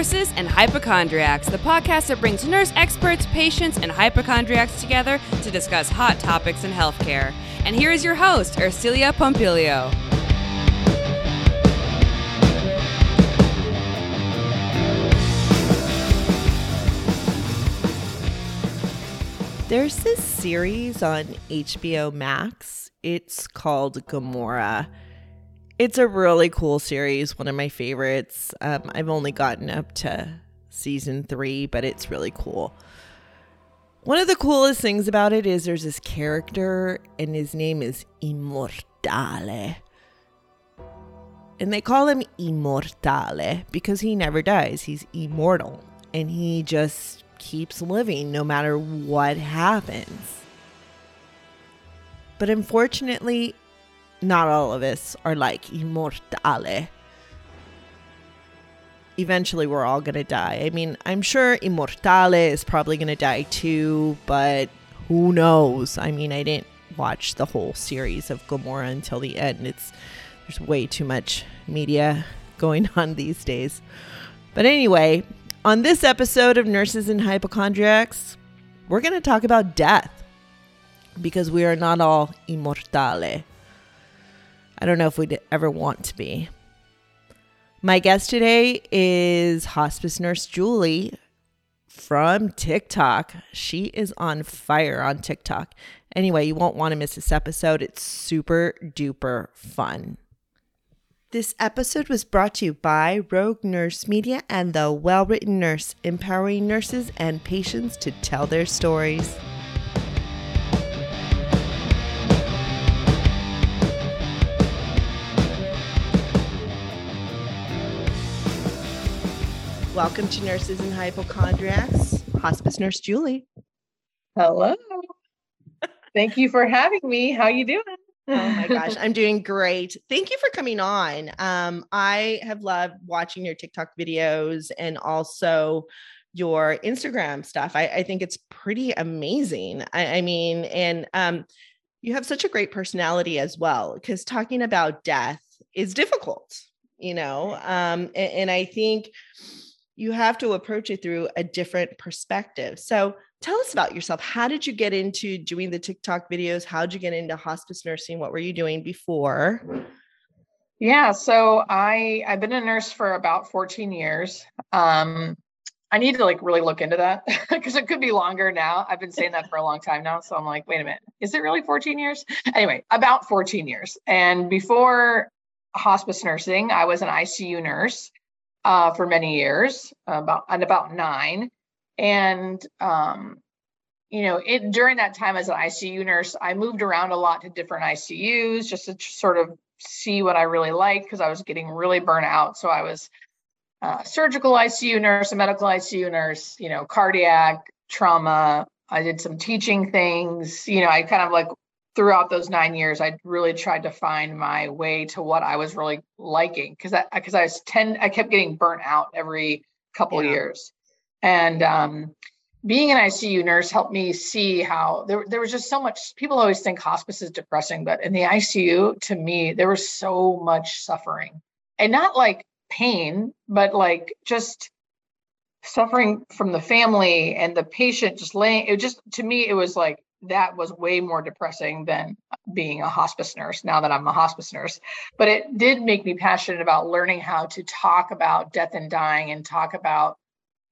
Nurses and Hypochondriacs, the podcast that brings nurse experts, patients, and hypochondriacs together to discuss hot topics in healthcare. And here is your host, Ercilia Pompilio. There's this series on HBO Max. It's called Gomorrah. It's a really cool series, one of my favorites. Um, I've only gotten up to season three, but it's really cool. One of the coolest things about it is there's this character, and his name is Immortale. And they call him Immortale because he never dies. He's immortal. And he just keeps living no matter what happens. But unfortunately, not all of us are like Immortale. Eventually, we're all to die. I mean, I'm sure Immortale is probably to die too, but who knows? I mean, I didn't watch the whole series of Gomorrah until the end. It's there's way too much media going on these days. But anyway, on this episode of Nurses and Hypochondriacs, we're going to talk about death because we are not all immortale. I don't know if we'd ever want to be. My guest today is hospice nurse Julie from TikTok. She is on fire on TikTok. Anyway, you won't want to miss this episode. It's super duper fun. This episode was brought to you by Rogue Nurse Media and The Well Written Nurse, empowering nurses and patients to tell their stories. Welcome to Nurses and Hypochondriacs, Hospice Nurse Julie. Hello. Thank you for having me. How you doing? Oh my gosh, I'm doing great. Thank you for coming on. Um, I have loved watching your TikTok videos and also your Instagram stuff. I, I think it's pretty amazing. I, I mean, and um, you have such a great personality as well, because talking about death is difficult, you know. Um, and, and I think you have to approach it through a different perspective. So tell us about yourself. How did you get into doing the TikTok videos? How did you get into hospice nursing? What were you doing before? Yeah, so I I've been a nurse for about 14 years. Um, I need to like really look into that because it could be longer now. I've been saying that for a long time now. So I'm like, wait a minute, is it really 14 years? Anyway, about 14 years. And before hospice nursing, I was an ICU nurse uh, for many years, about and about nine. And um, you know, it during that time as an ICU nurse, I moved around a lot to different ICUs just to sort of see what I really liked because I was getting really burnt out. So I was a surgical ICU nurse, a medical ICU nurse, you know, cardiac, trauma. I did some teaching things. You know, I kind of like throughout those nine years, I really tried to find my way to what I was really liking because I because I was ten I kept getting burnt out every couple yeah. years, and um, being an ICU nurse helped me see how there there was just so much. People always think hospice is depressing, but in the ICU, to me, there was so much suffering, and not like pain, but like just suffering from the family and the patient just laying it just to me it was like that was way more depressing than being a hospice nurse now that I'm a hospice nurse. But it did make me passionate about learning how to talk about death and dying and talk about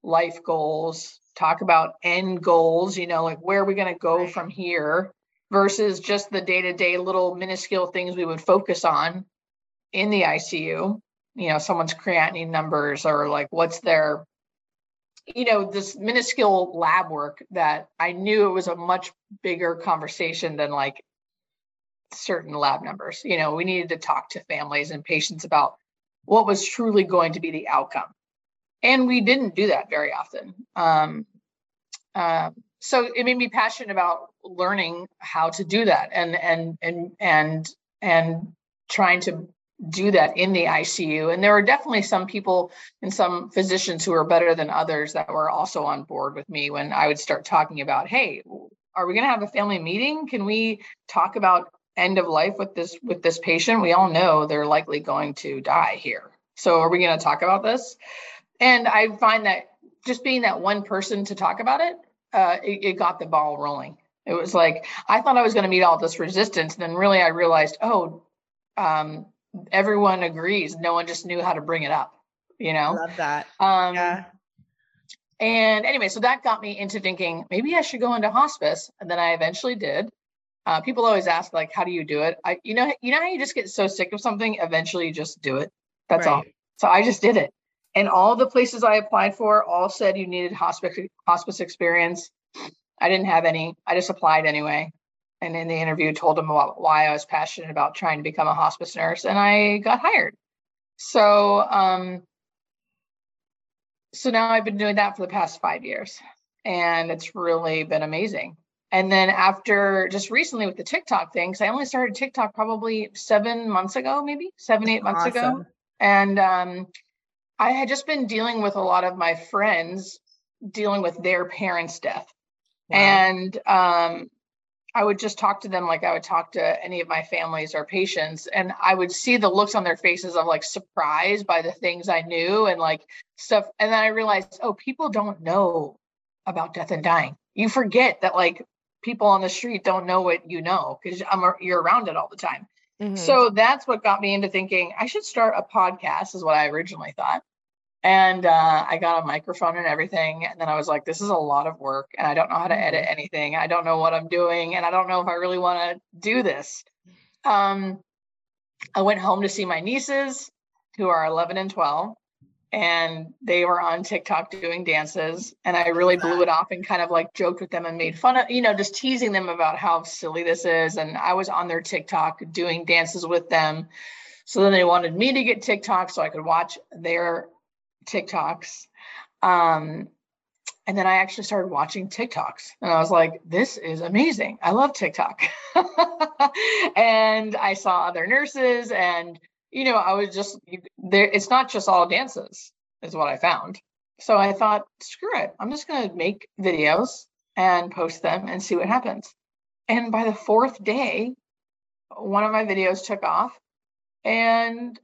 life goals, talk about end goals, you know, like where are we going to go from here versus just the day to day little minuscule things we would focus on in the ICU. You know, someone's creatinine numbers or like what's their you know this minuscule lab work that i knew it was a much bigger conversation than like certain lab numbers. You know we needed to talk to families and patients about what was truly going to be the outcome. And we didn't do that very often. Um, uh, so it made me passionate about learning how to do that and and and and and trying to do that in the ICU. And there were definitely some people and some physicians who were better than others that were also on board with me when I would start talking about, hey, are we going to have a family meeting? Can we talk about end of life with this with this patient? We all know they're likely going to die here. So are we going to talk about this? and I find that just being that one person to talk about it, uh, it, it got the ball rolling. It was like I thought I was going to meet all this resistance, and then really I realized, oh, um, everyone agrees. No one just knew how to bring it up. You know, love that. Um, Yeah. and anyway, so that got me into thinking maybe I should go into hospice, and then I eventually did. Uh, people always ask like, "How do you do it?" I, you know, you know how you just get so sick of something, eventually you just do it. That's all. So I just did it, and all the places I applied for all said you needed hospice hospice experience. I didn't have any. I just applied anyway, and in the interview told him about why I was passionate about trying to become a hospice nurse, and I got hired. So, um, so now I've been doing that for the past five years, and it's really been amazing. And then after just recently with the TikTok thing, because I only started TikTok probably seven months ago, maybe seven, eight months ago. Awesome. And um, I had just been dealing with a lot of my friends dealing with their parents' death. Wow. And um, I would just talk to them like I would talk to any of my families or patients. And I would see the looks on their faces of like surprise by the things I knew and like stuff. And then I realized, oh, people don't know about death and dying. You forget that like people on the street don't know what you know because I'm you're around it all the time. Mhm. So that's what got me into thinking I should start a podcast, is what I originally thought. And uh, I got a microphone and everything. And then I was like, this is a lot of work. And I don't know how to edit anything. I don't know what I'm doing. And I don't know if I really want to do this. Um, I went home to see my nieces, who are 11 and 12. And they were on TikTok doing dances. And I really blew it off and kind of like joked with them and made fun of, you know, just teasing them about how silly this is. And I was on their TikTok doing dances with them. So then they wanted me to get TikTok so I could watch their TikToks. Um, and then I actually started watching TikToks and I was like, this is amazing. I love TikTok. and I saw other nurses and, you know, I was just you, there. It's not just all dances is what I found. So I thought, screw it. I'm just going to make videos and post them and see what happens. And by the fourth day, one of my videos took off and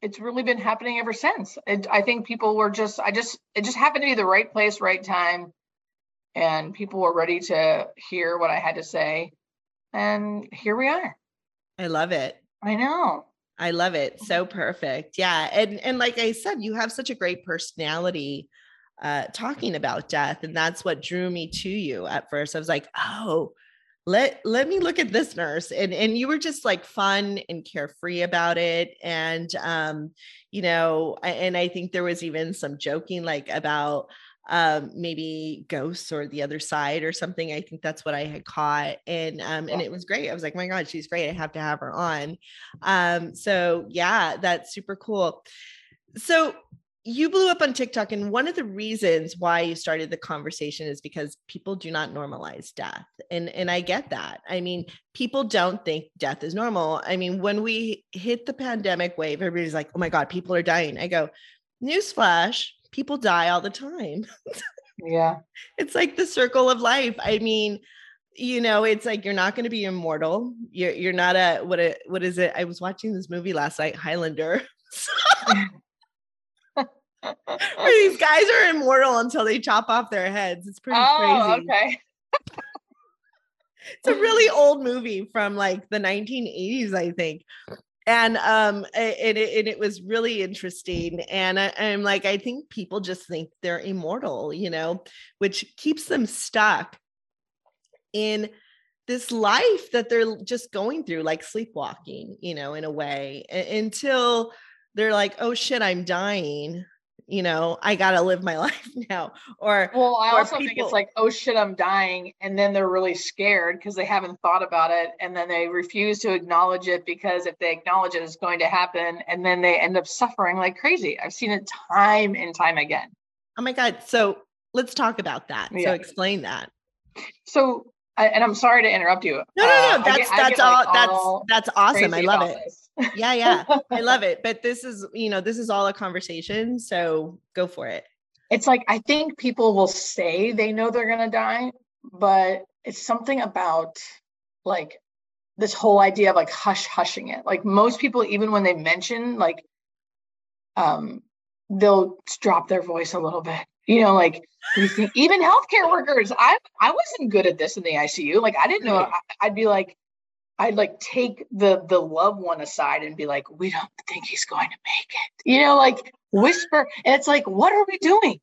it's really been happening ever since. It, I think people were just, I just, it just happened to be the right place, right time. And people were ready to hear what I had to say. And here we are. I love it. I know. I love it. So perfect. Yeah. And and like I said, you have such a great personality uh talking about death. And that's what drew me to you at first. I was like, oh, let let me look at this nurse. And and you were just like fun and carefree about it. And um, you know, and I think there was even some joking like about um maybe ghosts or the other side or something i think that's what i had caught and um and it was great i was like my god she's great i have to have her on um so yeah that's super cool so you blew up on tiktok and one of the reasons why you started the conversation is because people do not normalize death and and i get that i mean people don't think death is normal i mean when we hit the pandemic wave everybody's like oh my god people are dying i go newsflash people die all the time Yeah. it's like the circle of life. I mean, you know, it's like you're not going to be immortal. You're you're not a what a what is it? I was watching this movie last night, Highlander. These guys are immortal until they chop off their heads. It's pretty crazy. oh, crazy. okay. It's a really old movie from like the 1980s, I think. And um it, and it was really interesting. And I, I'm like, I think people just think they're immortal, you know, which keeps them stuck in this life that they're just going through, like sleepwalking, you know, in a way, until they're like, oh shit, I'm dying. You know, I gotta live my life now. Or Well, I Or also think it's like, oh shit, I'm dying. And then they're really scared because they haven't thought about it. And then they refuse to acknowledge it because if they acknowledge it, it's going to happen. And then they end up suffering like crazy. I've seen it time and time again. oh my God. So let's talk about that. So explain that. So, I, and I'm sorry to interrupt you. No, no, Uh, no. I That's get- that's get, like, all that's all that's awesome. I love it. this. Yeah, yeah. I love it. But this is, you know, this is all a conversation. So go for it. it's like I think people will say they know they're gonna die, but it's something about like this whole idea of like hush hushing it. Like most people, even when they mention like um they'll drop their voice a little bit. You know, like even healthcare workers. I I wasn't good at this in the ICU. Like I didn't know. I, I'd be like, I'd like take the the loved one aside and be like, we don't think he's going to make it. You know, like whisper. And it's like, what are we doing?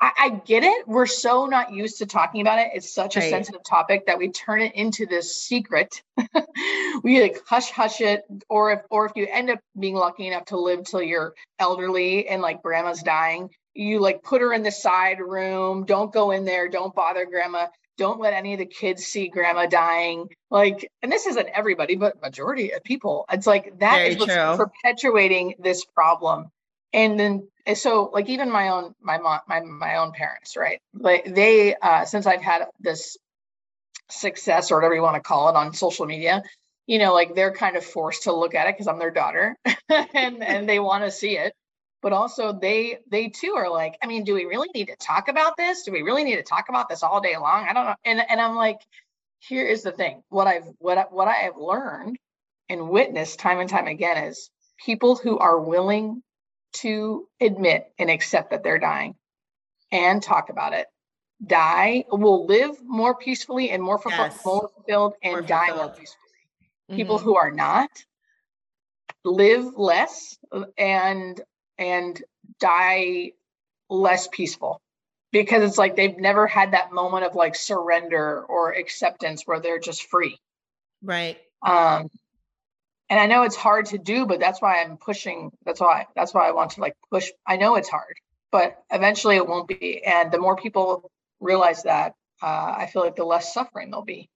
I, I get it. We're so not used to talking about it. It's such a sensitive topic that we turn it into this secret. we like hush hush it, or if or if you end up being lucky enough to live till you're elderly and like grandma's dying, you like put her in the side room. Don't go in there. Don't bother grandma don't let any of the kids see grandma dying. Like and this isn't everybody but majority of people. It's like that Very is what's perpetuating this problem. And then so like even my own my mom my, my own parents right? Like they uh since i've had this success or whatever you want to call it on social media you know like they're kind of forced to look at it because i'm their daughter. And and they want to see it but also they they too are like i mean do we really need to talk about this do we really need to talk about this all day long i don't know and, and i'm like here is the thing what i've what I, what i have learned and witnessed time and time again is people who are willing to admit and accept that they're dying and talk about it die will live more peacefully and more, yes. more fulfilled and more die fulfilled. more peacefully mm-hmm. people who are not live less and and die less peaceful. Because it's like they've never had that moment of like surrender or acceptance where they're just free. Right. Um and i know it's hard to do but that's why i'm pushing that's why that's why i want to like push. I know it's hard but eventually it won't be. And the more people realize that uh, i feel like the less suffering there'll be.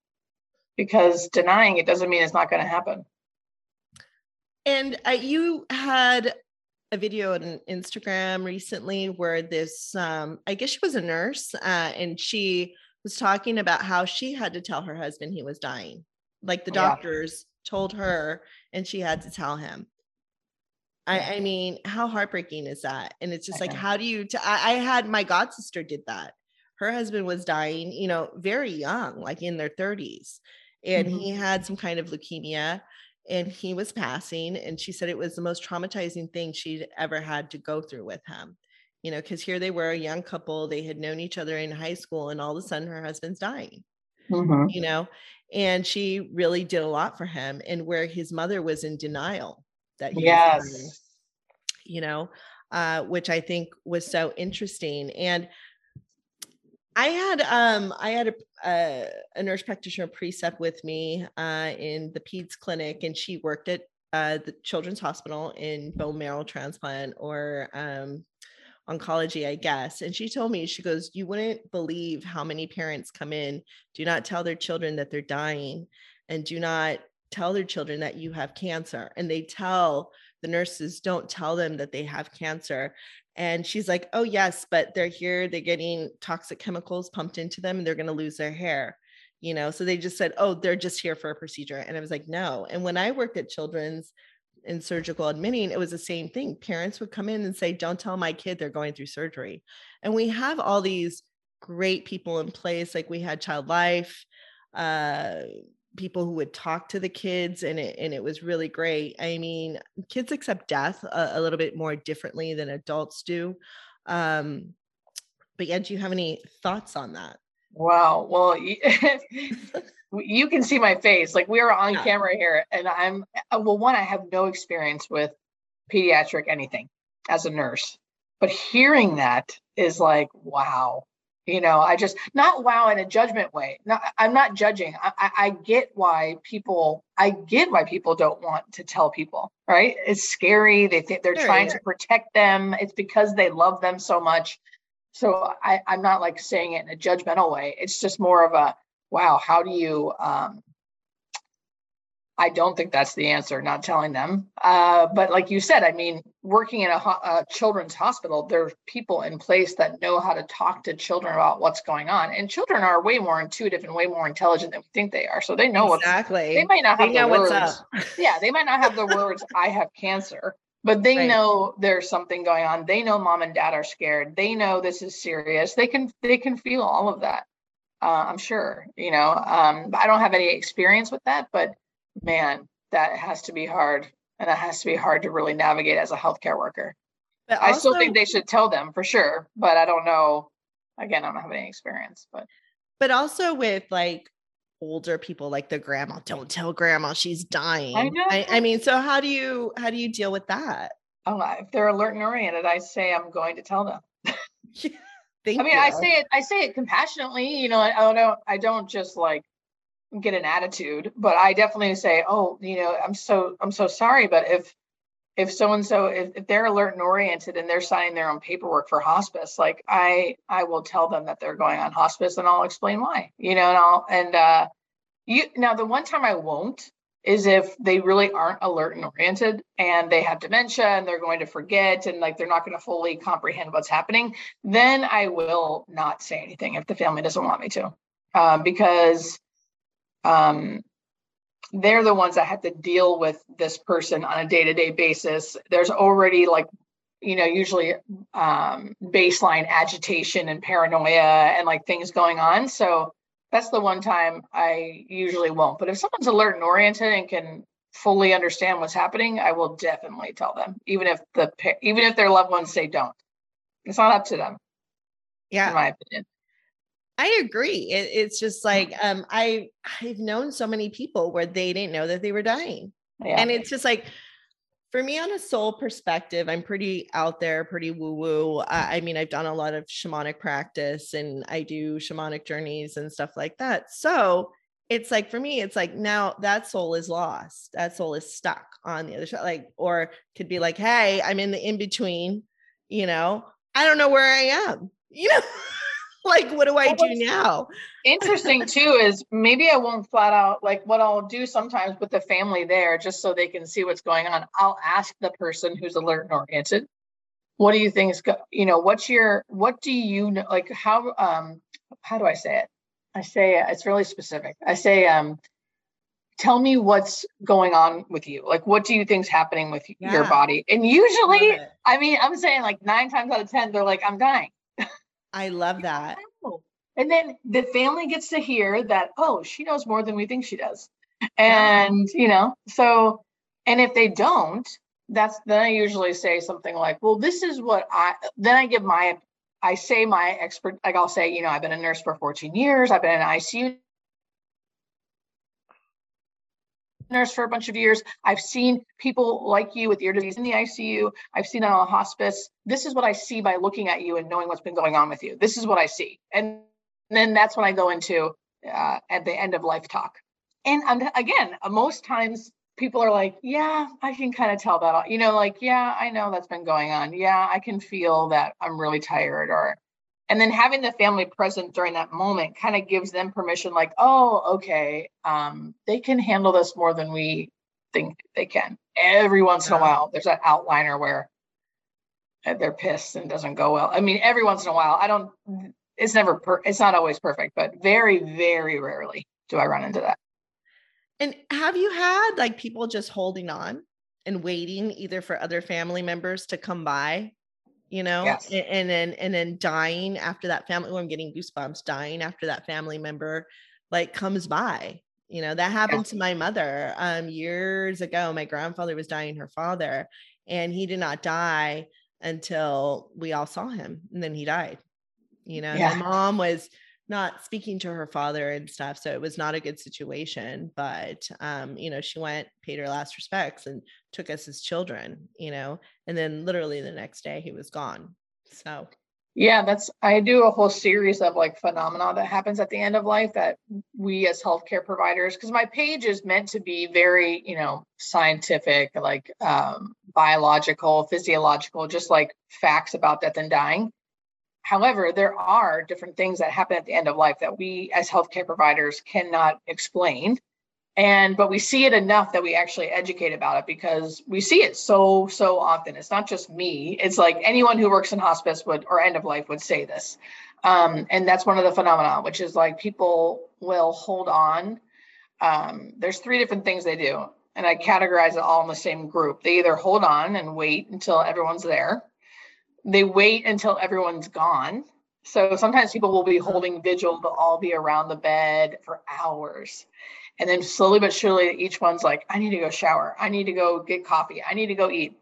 Because denying it doesn't mean it's not going to happen. And uh, you had a video on Instagram recently where this, um, I guess she was a nurse, uh, and she was talking about how she had to tell her husband he was dying. Like the doctors yeah. told her, and she had to tell him. I, I, mean, how heartbreaking is that? And it's just like, how do you? T- I, I had my god sister did that. Her husband was dying, you know, very young, like in their 30s, and mm-hmm. he had some kind of leukemia and he was passing and she said it was the most traumatizing thing she'd ever had to go through with him you know because here they were a young couple they had known each other in high school and all of a sudden her husband's dying mm-hmm. you know and she really did a lot for him and where his mother was in denial that he yes dying, you know uh, which i think was so interesting and I had um I had a a, a nurse practitioner precept with me uh, in the peds clinic, and she worked at uh, the Children's Hospital in bone marrow transplant or um, oncology, I guess. And she told me, she goes, You wouldn't believe how many parents come in, do not tell their children that they're dying, and do not tell their children that you have cancer. And they tell the nurses, don't tell them that they have cancer. And she's like, oh, yes, but they're here, they're getting toxic chemicals pumped into them and they're going to lose their hair. You know, so they just said, oh, they're just here for a procedure. And I was like, no. And when I worked at children's in surgical admitting, it was the same thing. Parents would come in and say, don't tell my kid they're going through surgery. And we have all these great people in place. Like we had Child Life, uh, people who would talk to the kids and it and it was really great. I mean, kids accept death a, a little bit more differently than adults do. Um, but yeah, do you have any thoughts on that? Wow. Well, you, can see my face. Like we are on yeah. camera here, and I'm uh, well. One, I have no experience with pediatric anything as a nurse, but hearing that is like, wow you know i just not wow in a judgment way not, i'm not judging I, I, I get why people i get why people don't want to tell people right it's scary they think they're sure, trying yeah. to protect them it's because they love them so much so I, i'm not like saying it in a judgmental way it's just more of a wow how do you um, I don't think that's the answer, not telling them. Uh, but like you said, I mean, working in a, ho- a, children's hospital, there's people in place that know how to talk to children about what's going on. And children are way more intuitive and way more intelligent than we think they are. So they know exactly. They might not have they the words. yeah, they might not have the words, I have cancer. But they right. know there's something going on. They know mom and dad are scared. They know this is serious. They can they can feel all of that. Uh, I'm sure, you know. Um, I don't have any experience with that, but man, that has to be hard. And that has to be hard to really navigate as a healthcare worker. But I still think they should tell them for sure, but I don't know. Again, I don't have any experience, but but also with like older people like the grandma don't tell grandma she's dying I, I, I, mean so how do you how do you deal with that oh if they're alert and oriented i say i'm going to tell them i mean you. i say it i say it compassionately you know I, I don't i don't just like get an attitude but i definitely say oh you know i'm so i'm so sorry but if if so and so if they're alert and oriented and they're signing their own paperwork for hospice like i i will tell them that they're going on hospice and i'll explain why you know and i'll and uh you now the one time i won't is if they really aren't alert and oriented and they have dementia and they're going to forget and like they're not going to fully comprehend what's happening then i will not say anything if the family doesn't want me to uh, because um, they're the ones that have to deal with this person on a day-to-day basis. There's already like you know usually um, baseline agitation and paranoia and like things going on. So that's the one time i usually won't. But if someone's alert and oriented and can fully understand what's happening i will definitely tell them even if the even if their loved ones say don't. It's not up to them yeah. in my opinion I agree. It, it's just like um, I I've known so many people where they didn't know that they were dying, yeah. and it's just like for me on a soul perspective, I'm pretty out there, pretty woo woo. I mean, I've done a lot of shamanic practice, and I do shamanic journeys and stuff like that. So it's like for me, it's like now that soul is lost. That soul is stuck on the other side, like or could be like, hey, I'm in the in between. You know, I don't know where I am. You know. like what do i do now? interesting too is maybe i won't flat out like what i'll do sometimes with the family there just so they can see what's going on i'll ask the person who's alert and oriented what do you think is go- you know what's your what do you know like how um how do i say it? I say it's really specific. I say um tell me what's going on with you. Like what do you think's happening with yeah. your body? And usually i mean i'm saying like nine times out of ten they're like i'm dying I love that. And then the family gets to hear that, oh, she knows more than we think she does. And, yeah. you know, so, and if they don't, that's then I usually say something like, well, this is what I, then I give my, I say my expert, like I'll say, you know, I've been a nurse for 14 years, I've been in ICU nurse for a bunch of years. I've seen people like you with ear disease in the ICU. I've seen it on a hospice. This is what I see by looking at you and knowing what's been going on with you. This is what I see. And then that's when I go into uh, at the end of life talk. And um, again, most times people are like, yeah, I can kind of tell that, you know, like, yeah, I know that's been going on. Yeah, I can feel that I'm really tired or and then having the family present during that moment kind of gives them permission like oh okay um, they can handle this more than we think they can. Every once yeah. in a while there's that outliner where uh, they're pissed and doesn't go well. I mean every once in a while i don't it's never per, it's not always perfect but very very rarely do i run into that. And have you had like people just holding on and waiting either for other family members to come by you know yes. and, and, then and then dying after that family oh, i'm getting goosebumps dying after that family member like comes by you know that happened yeah. to my mother um years ago my grandfather was dying her father and he did not die until we all saw him and then he died you know yeah. my mom was not speaking to her father and stuff so it was not a good situation but um you know she went paid her last respects and took us as children you know and then literally the next day he was gone so. Yeah that's i do a whole series of like phenomena that happens at the end of life that we as healthcare providers because my page is meant to be very you know scientific like um, biological physiological just like facts about death and dying However, there are different things that happen at the end of life that we as healthcare providers cannot explain. And but we see it enough that we actually educate about it because we see it so so often. It's not just me. It's like anyone who works in hospice would or end of life would say this. Um, and that's one of the phenomena, which is like people will hold on. Um, there's three different things they do, and I categorize it all in the same group. They either hold on and wait until everyone's there, they wait until everyone's gone. So sometimes people will be mm-hmm. holding vigil, they'll all be around the bed for hours. And then slowly but surely, each one's like, I need to go shower. I need to go get coffee. I need to go eat.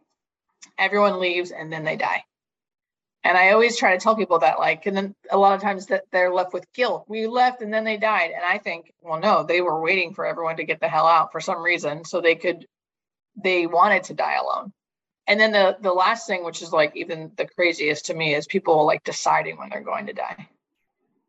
everyone leaves and then they die. And I always try to tell people that, like, and then a lot of times that they're left with guilt. We left and then they died. And I think, well, no, they were waiting for everyone to get the hell out for some reason. So they could, they wanted to die alone. And then the the last thing, which is like even the craziest to me, is people like deciding when they're going to die.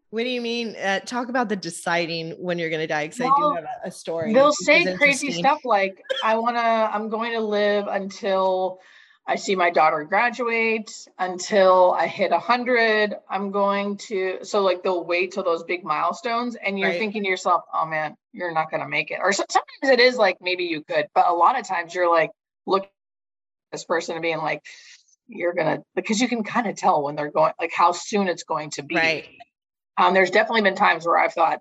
What do you mean? Uh, talk about the deciding when you're going to die because well, I do have a, a story. They'll say crazy stuff like, "I want to. I'm going to live until I see my daughter graduate, until I hit a hundred. I'm going to." So like they'll wait till those big milestones, and you're right. thinking to yourself, "Oh man, you're not going to make it." Or so, sometimes it is like maybe you could, but a lot of times you're like, look this person and being like, "You're gonna," because you can kind of tell when they're going, like how soon it's going to be. Right um, there's definitely been times where I've thought,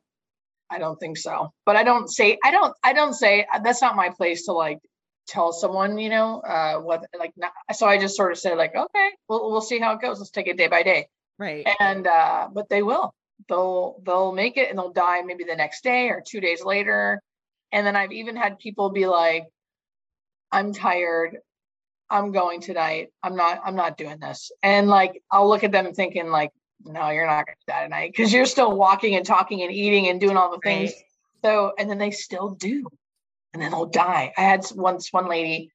I don't think so, but I don't say, I don't, I don't say that's not my place to like tell someone, you know, uh, what like, not, so I just sort of said like, okay, we'll, we'll see how it goes. Let's take it day by day. Right. And, uh, but they will, they'll, they'll make it and they'll die maybe the next day or two days later. And then I've even had people be like, I'm tired. I'm going tonight. I'm not, I'm not doing this. And like, I'll look at them thinking like, no, you're not going to die tonight because you're still walking and talking and eating and doing all the things. Right. So, and then they still do, and then they'll die. I had once one lady.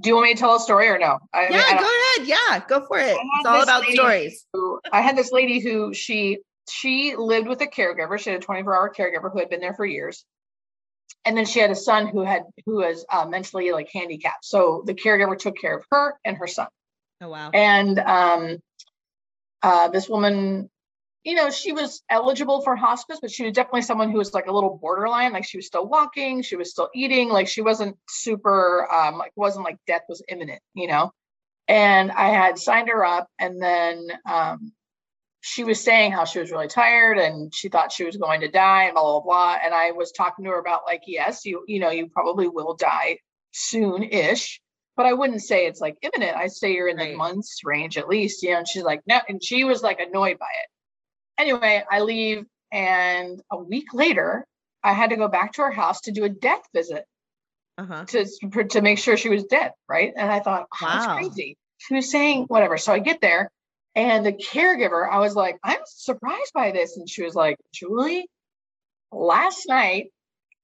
Do you want me to tell a story or no? I, yeah, I go ahead. Yeah, go for it. It's all about stories. Who, I had this lady who she she lived with a caregiver. She had a 24 hour caregiver who had been there for years. And then she had a son who had who was uh, mentally like handicapped. So the caregiver took care of her and her son. Oh wow. And um, uh, this woman, you know, she was eligible for hospice, but she was definitely someone who was like a little borderline. Like she was still walking, she was still eating, like she wasn't super, um, like wasn't like death was imminent, you know. And I had signed her up, and then um, she was saying how she was really tired and she thought she was going to die and blah blah blah. And I was talking to her about like, yes, you you know, you probably will die soon-ish but I wouldn't say it's like imminent. I say you're in right. the months range at least, you know. And she's like, no, and she was like annoyed by it. Anyway, I leave, and a week later, I had to go back to her house to do a death visit uh-huh. to to make sure she was dead, right? And I thought, oh, wow. that's crazy. She was saying whatever. So I get there, and the caregiver, I was like, I'm surprised by this, and she was like, Julie, last night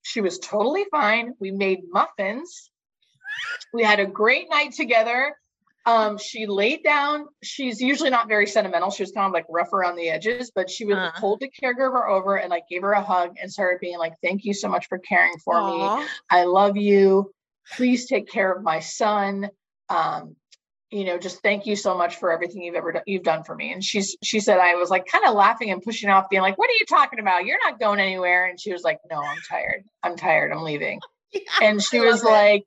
she was totally fine. We made muffins we had a great night together. Um, she laid down. She's usually not very sentimental. She was kind of like rough around the edges, but she would uh-huh. pulled the caregiver over and like gave her a hug and started being like, "Thank you so much for caring for Aww. me. I love you. Please take care of my son. Um, you know, just thank you so much for everything you've ever done, you've done for me." And she's she said I was like kind of laughing and pushing off, being like, "What are you talking about? You're not going anywhere." And she was like, "No, I'm tired. I'm tired. I'm leaving." and she was like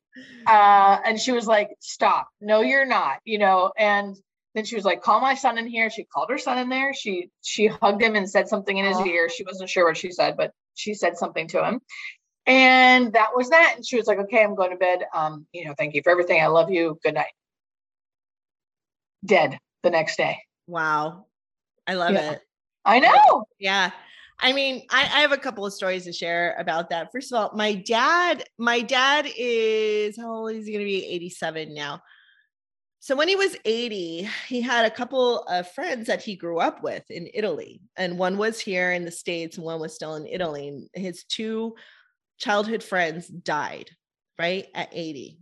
uh and she was like stop. No you're not you know? And then she was like call my son in here. She called her son in there. She she hugged him and said something in his ear. She wasn't sure what she said but she said something to him. And that was that. And she was like okay i'm going to bed. Um you know thank you for everything. I love you. Good night dead the next day wow i love yeah. it i know yeah I mean, I, I, have a couple of stories to share about that. First of all, my dad, my dad is how old is he going to be? 87 now. So when he was 80, he had a couple of friends that he grew up with in Italy. And one was here in the States and one was still in Italy. And his two childhood friends died, right? At 80.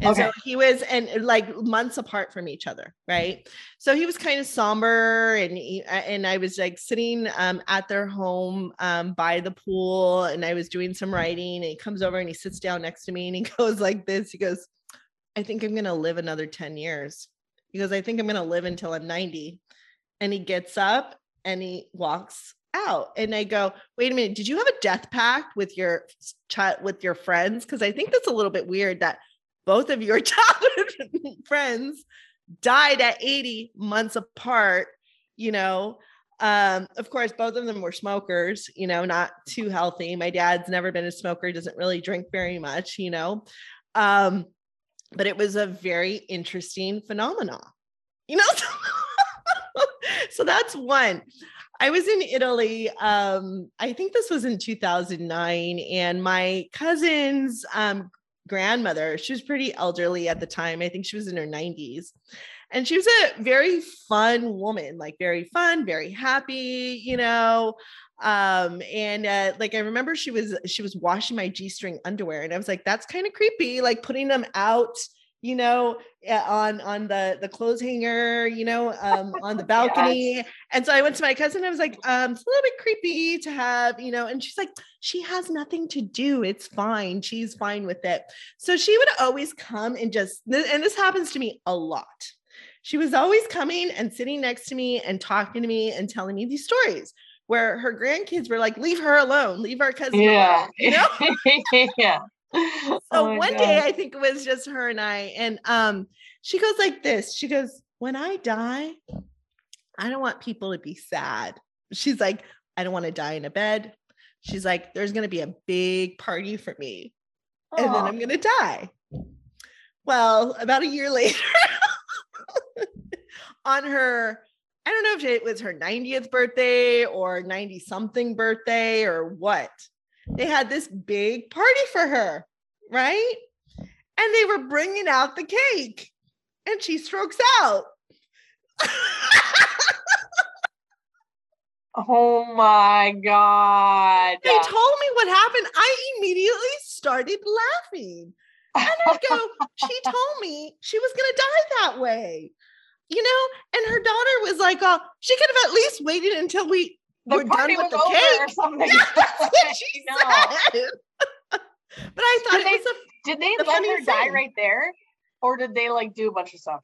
And okay. so he was, and like months apart from each other, right? So he was kind of somber, and he, and I was like sitting um, at their home um, by the pool, and I was doing some writing. And he comes over and he sits down next to me, and he goes like this. He goes, "I think I'm gonna live another ten years." He goes, "I think I'm gonna live until I'm 90." And he gets up and he walks out and i go wait a minute did you have a death pact with your child with your friends because i think that's a little bit weird that both of your childhood friends died at 80 months apart, you know. Um, of course, both of them were smokers, you know, not too healthy. My dad's never been a smoker, doesn't really drink very much, you know. Um, but it was a very interesting phenomenon, you know. so that's one. I was in Italy. Um, I think this was in 2009, and my cousin's um, grandmother. She was pretty elderly at the time. I think she was in her 90s. And she was a very fun woman, like very fun, very happy, you know. Um, and uh, like I remember she was she was washing my G-string underwear, and I was like, that's kind of creepy, like putting them out you know on on the the clothes hanger you know um on the balcony. Yes. and so i went to my cousin i was like um it's a little bit creepy to have you know and she's like she has nothing to do. It's fine. She's fine with it. So she would always come and just and this happens to me a lot. She was always coming and sitting next to me and talking to me and telling me these stories where her grandkids were like leave her alone. Leave our cousin yeah. alone, you know? Yeah so oh one God. day I think it was just her and I, and um, she goes like this. She goes, "When I die, I don't want people to be sad." She's like, "I don't want to die in a bed." She's like, "There's going to be a big party for me, Aww. and then I'm going to die." Well, about a year later, on her I don't know if it was her 90th birthday or 90 something birthday or what they had this big party for her, right? And they were bringing out the cake, and she strokes out. oh my God. They told me what happened. I immediately started laughing. And I go, she told me she was going to die that way you know and her daughter was like oh she could have at least waited until we the we're party done with was the over cake. or something. That's what she said. but I thought did they, a, did they let her die right there, or did they like do a bunch of stuff?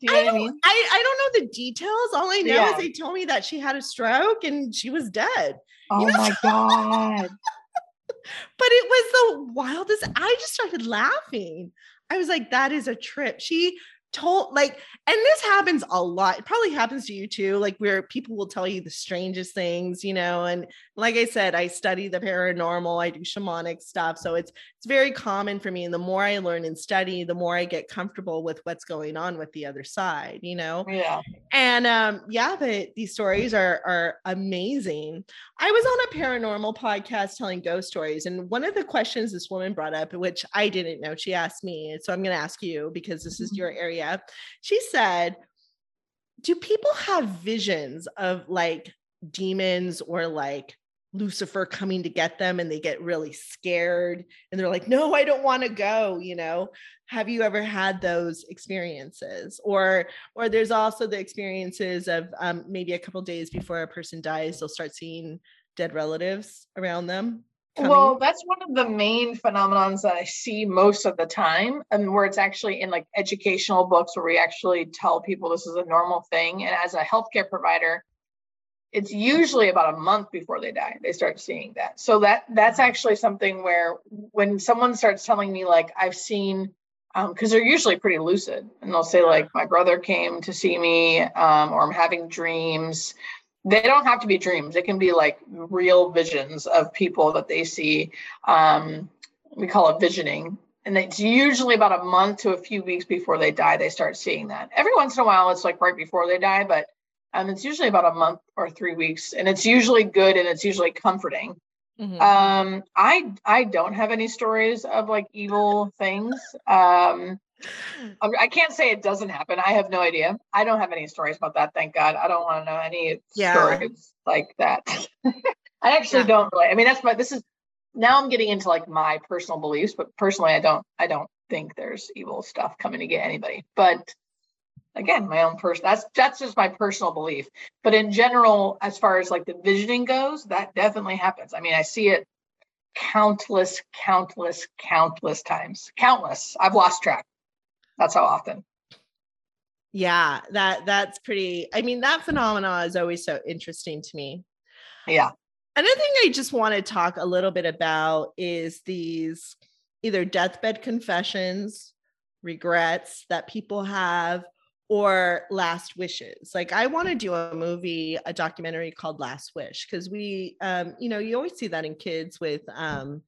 Do you know I what I mean? I, I don't know the details. All I know yeah. is they told me that she had a stroke and she was dead. Oh you know? my god! but it was the wildest. I just started laughing. I was like, that is a trip. She told like and this happens a lot it probably happens to you too like where people will tell you the strangest things you know and like i said i study the paranormal i do shamanic stuff so it's it's very common for me and the more i learn and study the more i get comfortable with what's going on with the other side you know? Yeah. And um yeah but these stories are are amazing. I was on a paranormal podcast telling ghost stories and one of the questions this woman brought up which i didn't know she asked me so i'm going to ask you because this is mm-hmm. your area. She said, Do people have visions of like demons or like Lucifer coming to get them and they get really scared and they're like, no, I don't want to go, you know. Have you ever had those experiences? Or or there's also the experiences of um, maybe a couple days before a person dies, they'll start seeing dead relatives around them. Coming? Well, that's one of the main phenomenons that I see most of the time, and where it's actually in like educational books where we actually tell people this is a normal thing. And as a healthcare provider, it's usually about a month before they die they start seeing that. So that that's actually something where when someone starts telling me like I've seen because um, they're usually pretty lucid and they'll say like my brother came to see me um, or i'm having dreams they don't have to be dreams. It can be like real visions of people that they see. Um, we call it visioning. And it's usually about a month to a few weeks before they die, they start seeing that. Every once in a while, it's like right before they die, but um, it's usually about a month or three weeks. And it's usually good and it's usually comforting. Mm-hmm. Um, I I don't have any stories of like evil things. Um, I can't say it doesn't happen. I have no idea. I don't have any stories about that. Thank God. I don't want to know any yeah. stories like that. I actually yeah. don't really. I mean, that's my. This is now I'm getting into like my personal beliefs, but personally, I don't. I don't think there's evil stuff coming to get anybody. But again, my own person. That's that's just my personal belief. But in general, as far as like the visioning goes, that definitely happens. I mean, I see it countless, countless, countless times. Countless. I've lost track. That's how often. Yeah, that that's pretty. I mean, that phenomena is always so interesting to me. Yeah. Another thing I just want to talk a little bit about is these either deathbed confessions, regrets that people have, or last wishes. Like I want to do a movie, a documentary called Last Wish, because we, um, you know, you always see that in kids with um,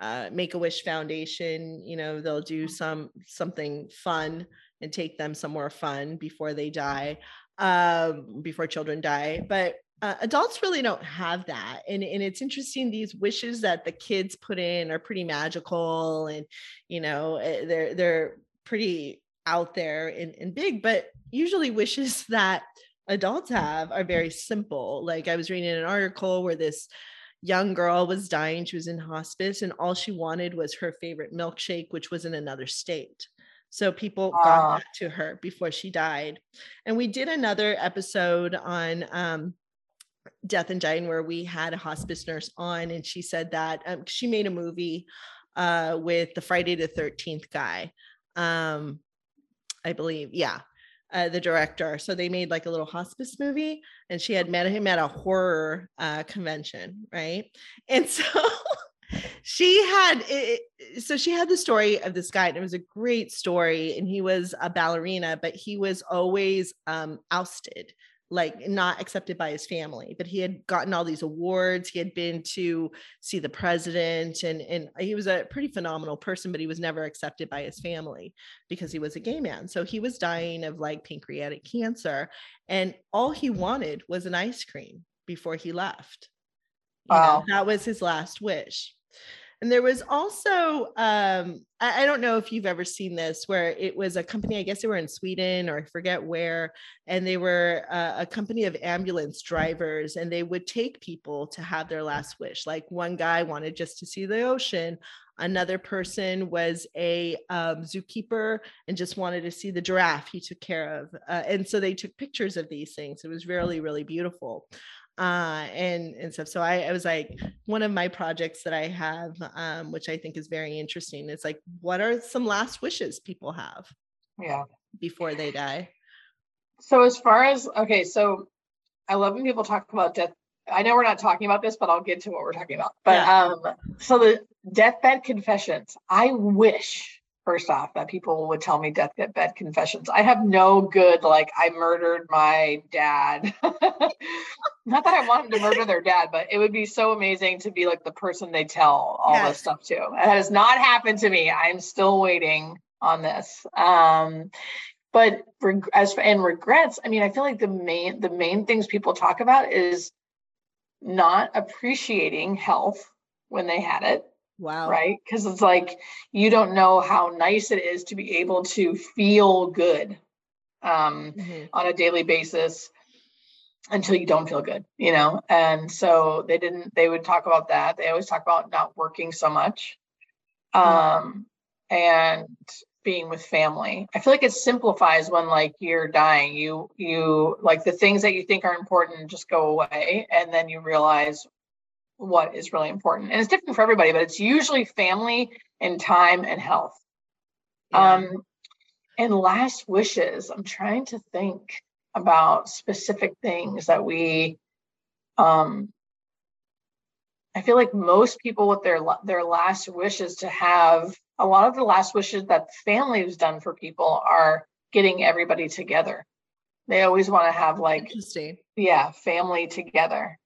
uh, Make a Wish Foundation. You know, they'll do some something fun and take them somewhere fun before they die, um, before children die. But uh, adults really don't have that and, and it's interesting these wishes that the kids put in are pretty magical and you know eh, they're they're pretty out there and, and big but usually wishes that adults have are very simple. Like i was reading an article where this young girl was dying she was in hospice and all she wanted was her favorite milkshake which was in another state. So people got that to her before she died. And we did another episode on um, death and dying where we had a hospice nurse on and she said that um, she made a movie uh, with the friday the 13th guy. Um, i believe yeah uh, the director. So they made like a little hospice movie and she had met him at a horror uh, convention right? And so she had it, so she had the story of this guy and it was a great story and he was a ballerina but he was always um, ousted like not accepted by his family but he had gotten all these awards. He had been to see the president and and he was a pretty phenomenal person but he was never accepted by his family because he was a gay man. So he was dying of like pancreatic cancer and all he wanted was an ice cream before he left. You know, that was his last wish and there was also, um, I, I, don't know if you've ever seen this, where it was a company, I guess they were in Sweden or I forget where, and they were uh, a company of ambulance drivers and they would take people to have their last wish. Like one guy wanted just to see the ocean. Another person was a um, zookeeper and just wanted to see the giraffe he took care of. Uh, and so they took pictures of these things. It was really, really beautiful uh, and and stuff. So I, I, was like, one of my projects that I have, um, which I think is very interesting, is like, what are some last wishes people have? Yeah. Before they die. So as far as okay, so I love when people talk about death. I know we're not talking about this, but I'll get to what we're talking about. But yeah. um, so the deathbed confessions. I wish first off that people would tell me deathbed confessions. I have no good like i murdered my dad. Not that i want them to murder their dad but it would be so amazing to be like the person they tell all yes. this stuff to. That has not happened to me. I'm still waiting on this. Um but as for and regrets i mean i feel like the main the main things people talk about is not appreciating health when they had it Wow. Right. Because it's like you don't know how nice it is to be able to feel good um, mm-hmm. on a daily basis until you don't feel good, you know? And so they didn't, they would talk about that. They always talk about not working so much mm-hmm. um, mm-hmm. and being with family. I feel like it simplifies when like you're dying. You, you like the things that you think are important just go away. And then you realize what is really important. And it's different for everybody, but it's usually family and time and health. Yeah. Um, and last wishes, I'm trying to think about specific things that we um I feel like most people with their their last wishes to have a lot of the last wishes that family has done for people are getting everybody together. They always want to have like yeah, family together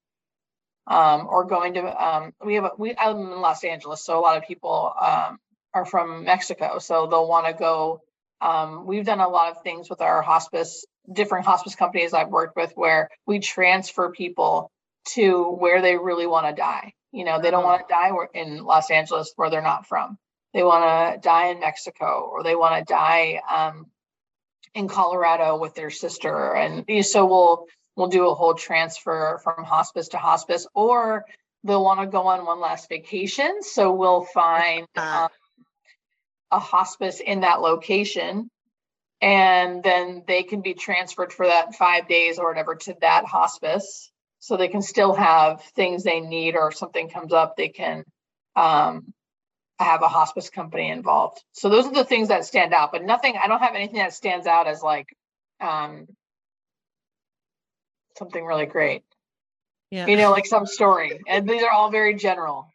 um, or going to um, we have a, we I'm in Los Angeles, so a lot of people um, are from Mexico, so they'll want to go. Um, we've done a lot of things with our hospice, different hospice companies I've worked with, where we transfer people to where they really want to die. You know, they don't want to die in Los Angeles where they're not from. They want to die in Mexico, or they want to die um, in Colorado with their sister, and so we'll we'll do a whole transfer from hospice to hospice, or they'll want to go on one last vacation. So we'll find um, a hospice in that location. And then they can be transferred for that five days or whatever to that hospice. So they can still have things they need, or if something comes up, they can um, have a hospice company involved. So those are the things that stand out, but nothing, I don't have anything that stands out as like um, something really great. Yeah. You know, like some story. And these are all very general.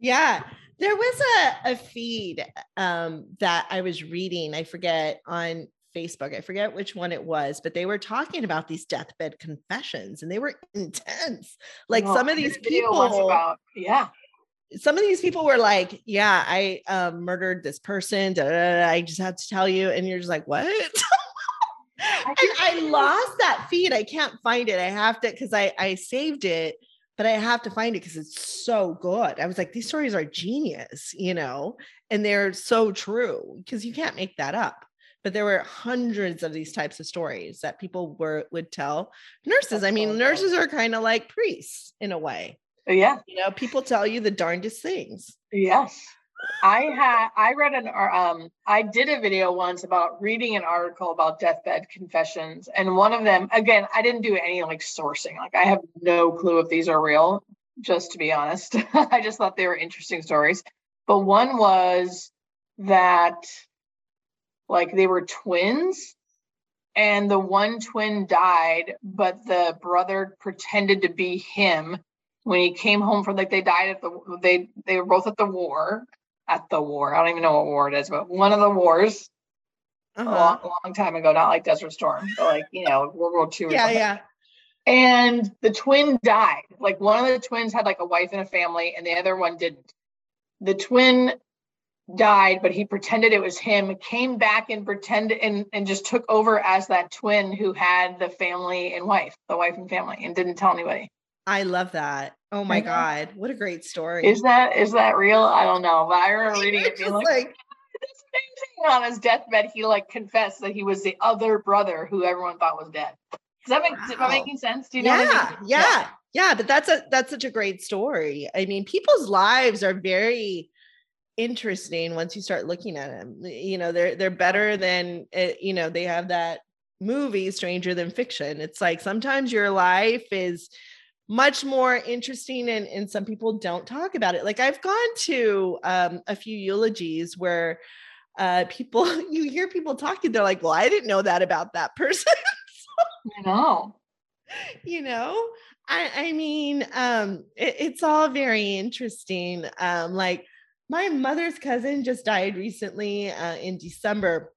Yeah. There was a, a feed um, that I was reading, I forget on Facebook. I forget which one it was, but they were talking about these deathbed confessions and they were intense. Like some of these people about, yeah. Some of these people were like, Yeah, I um, murdered this person. Da, da, da, I just had to tell you. And you're just like, What? and I lost that feed. I can't find it. I have to because I I saved it, but I have to find it because it's so good. I was like, these stories are genius, you know, and they're so true because you can't make that up. But there were hundreds of these types of stories that people were would tell nurses. I mean, nurses are kind of like priests in a way. Yeah. You know, people tell you the darndest things. Yes. I had I read an um I did a video once about reading an article about deathbed confessions and one of them again I didn't do any like sourcing. Like I have no clue if these are real just to be honest. I just thought they were interesting stories. But one was that like they were twins and the one twin died but the brother pretended to be him. When he came home from like they died at the they they were both at the war at the war. I don't even know what war it is, but one of the wars uh-huh. a long, long, time ago, not like Desert Storm, but like, you know, World War II. yeah, something. yeah. And the twin died. Like one of the twins had like a wife and a family, and the other one didn't. The twin died, but he pretended it was him, came back and pretended and, and just took over as that twin who had the family and wife, the wife and family, and didn't tell anybody. I love that. Oh my god, what a great story! Is that is that real? I don't know, but I remember reading it being like, like on his deathbed, he like confessed that he was the other brother who everyone thought was dead. Does that make wow. I making sense? Do you know? Yeah, I mean? yeah, yeah, yeah. But that's a that's such a great story. I mean, people's lives are very interesting once you start looking at them. You know, they're they're better than eh, you know. They have that movie Stranger Than Fiction. It's like sometimes your life is much more interesting and, and some people don't talk about it. Like i've gone to um, a few eulogies where uh, people you hear people talking they're like well i didn't know that about that person. I know. You know? I i mean um it, it's all very interesting. Um like my mother's cousin just died recently uh, in december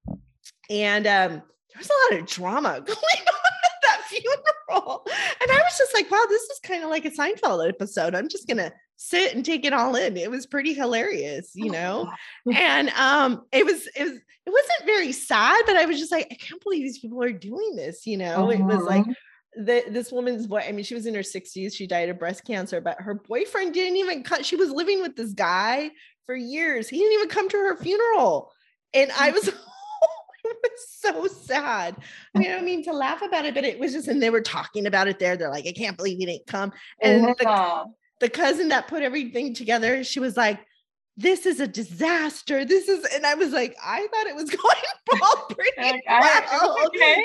and um there was a lot of drama going on at that funeral and I was just like, wow, this is kind of like a Seinfeld episode. I'm just gonna sit and take it all in. It was pretty hilarious, you know. and um, it was it was it wasn't very sad, but I was just like, I can't believe these people are doing this, you know. Uh-huh. It was like uh-huh. the, this woman's boy. I mean, she was in her 60s. She died of breast cancer, but her boyfriend didn't even cut. She was living with this guy for years. He didn't even come to her funeral. And I was it was so sad. I mean, I don't mean to laugh about it, but it was just, and they were talking about it there. They're like, I can't believe you didn't come. And yeah. the, the cousin that put everything together, she was like, this is a disaster. This is, and I was like, I thought it was going all pretty like, well. Okay.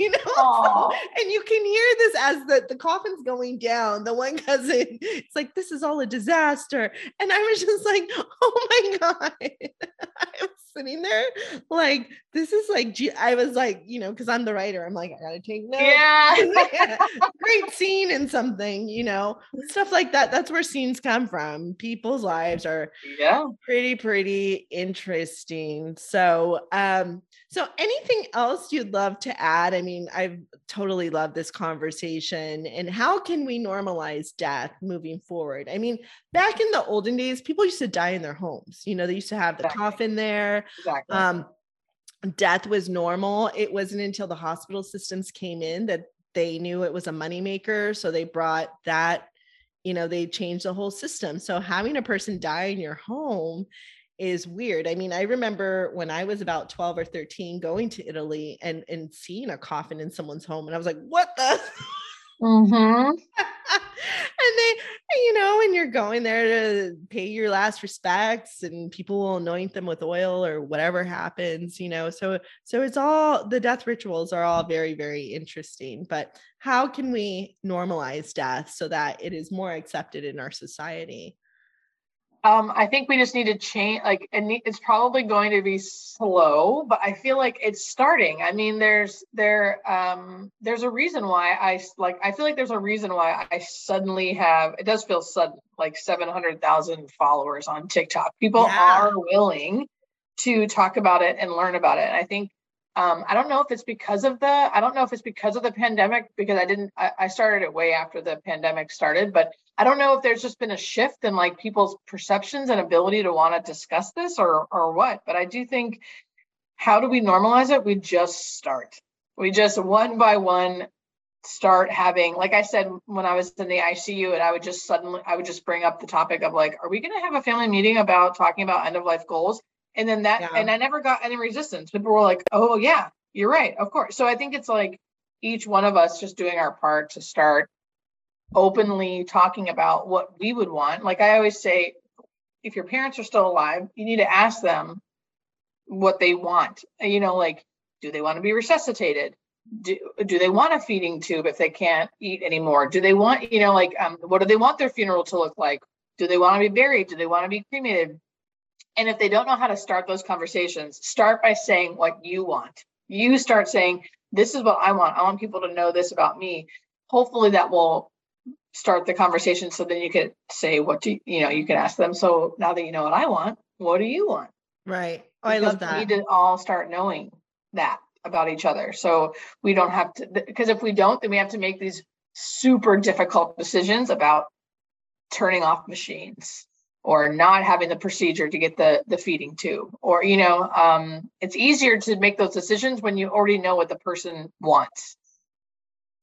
you know, so, and you can hear this as the, the coffin's going down. The one cousin, it's like, this is all a disaster. And I was just like, oh my God. I was sitting there like, this is like, I was like, you know, because I'm the writer. I'm like, I gotta take notes. Yeah. Great scene in something, you know, stuff like that. That's where scenes come from. People's lives are yeah pretty pretty interesting so um so anything else you'd love to add? I mean i've totally loved this conversation and how can we normalize death moving forward? I mean back in the olden days people used to die in their homes. You know they used to have the exactly. coffin there. Exactly. um death was normal. It wasn't until the hospital systems came in that they knew it was a moneymaker so they brought that you know they changed the whole system. So having a person die in your home is weird i mean i remember when i was about 12 or 13 going to italy and and seeing a coffin in someone's home and i was like what the mm-hmm. and they you know and you're going there to pay your last respects and people will anoint them with oil or whatever happens you know so so it's all the death rituals are all very very interesting but how can we normalize death so that it is more accepted in our society um, I think we just need to change. Like, it's probably going to be slow, but I feel like it's starting. I mean, there's there um there's a reason why I like. I feel like there's a reason why I suddenly have. It does feel sudden, like seven hundred thousand followers on TikTok. People yeah. are willing to talk about it and learn about it. And I think um, I don't know if it's because of the I don't know if it's because of the pandemic because I didn't I, I, started it way after the pandemic started, but I don't know if there's just been a shift in like people's perceptions and ability to want to discuss this or or what. But I do think how do we normalize it? We just start. we just one by one start having like i said when i was in the icu and i would just suddenly i would just bring up the topic of like are we going to have a family meeting about talking about end of life goals and then that yeah. and i never got any resistance. People were like oh yeah you're right of course. So i think it's like each one of us just doing our part to start openly talking about what we would want. Like i always say if your parents are still alive you need to ask them what they want. You know like do they want to be resuscitated? Do, do they want a feeding tube if they can't eat anymore? Do they want you know like um, what do they want their funeral to look like? Do they want to be buried? Do they want to be cremated and if they don't know how to start those conversations start by saying what you want. You start saying this is what i want. I want people to know this about me. Hopefully that will start the conversation so then you can say what do you, you know you can ask them so now that you know what i want what do you want? Right. Oh, i love that. we need to all start knowing that about each other. So we don't have to, because if we don't, then we have to make these super difficult decisions about turning off machines or not having the procedure to get the the feeding tube. Or you know um, it's easier to make those decisions when you already know what the person wants.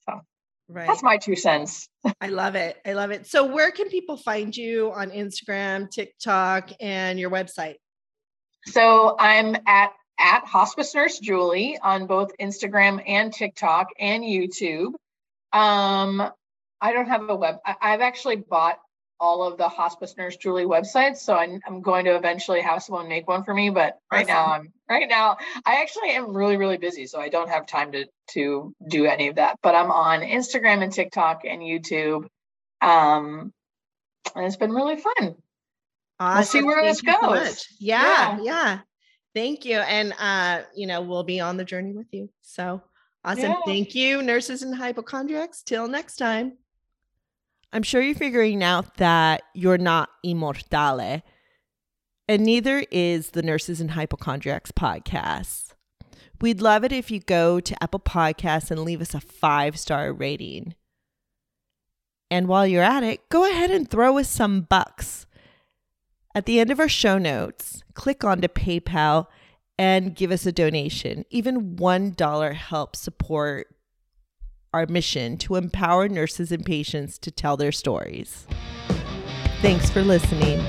So right. that's my two cents. I love it. I love it. So where can people find you on instagram tiktok and your website? So i'm at at Hospice Nurse Julie on both Instagram and TikTok and YouTube. Um, I don't have a web. I, have actually bought all of the Hospice Nurse Julie websites, so I'm, I'm, going to eventually have someone make one for me. But right awesome. now, I'm right now I actually am really really busy, so I don't have time to to do any of that. But I'm on Instagram and TikTok and YouTube, um, and it's been really fun. Awesome. We'll see where Thank this goes. So yeah, yeah, yeah. Thank you. And uh, you know, we'll be on the journey with you. So awesome. Yeah. Thank you, nurses and hypochondriacs. Till next time. I'm sure you're figuring out that you're not immortale. And neither is the Nurses and Hypochondriacs podcast. We'd love it if you go to Apple Podcasts and leave us a five star rating. And while you're at it, go ahead and throw us some bucks. At the end of our show notes, click on to PayPal and give us a donation. Even $1 helps support our mission to empower nurses and patients to tell their stories. Thanks for listening.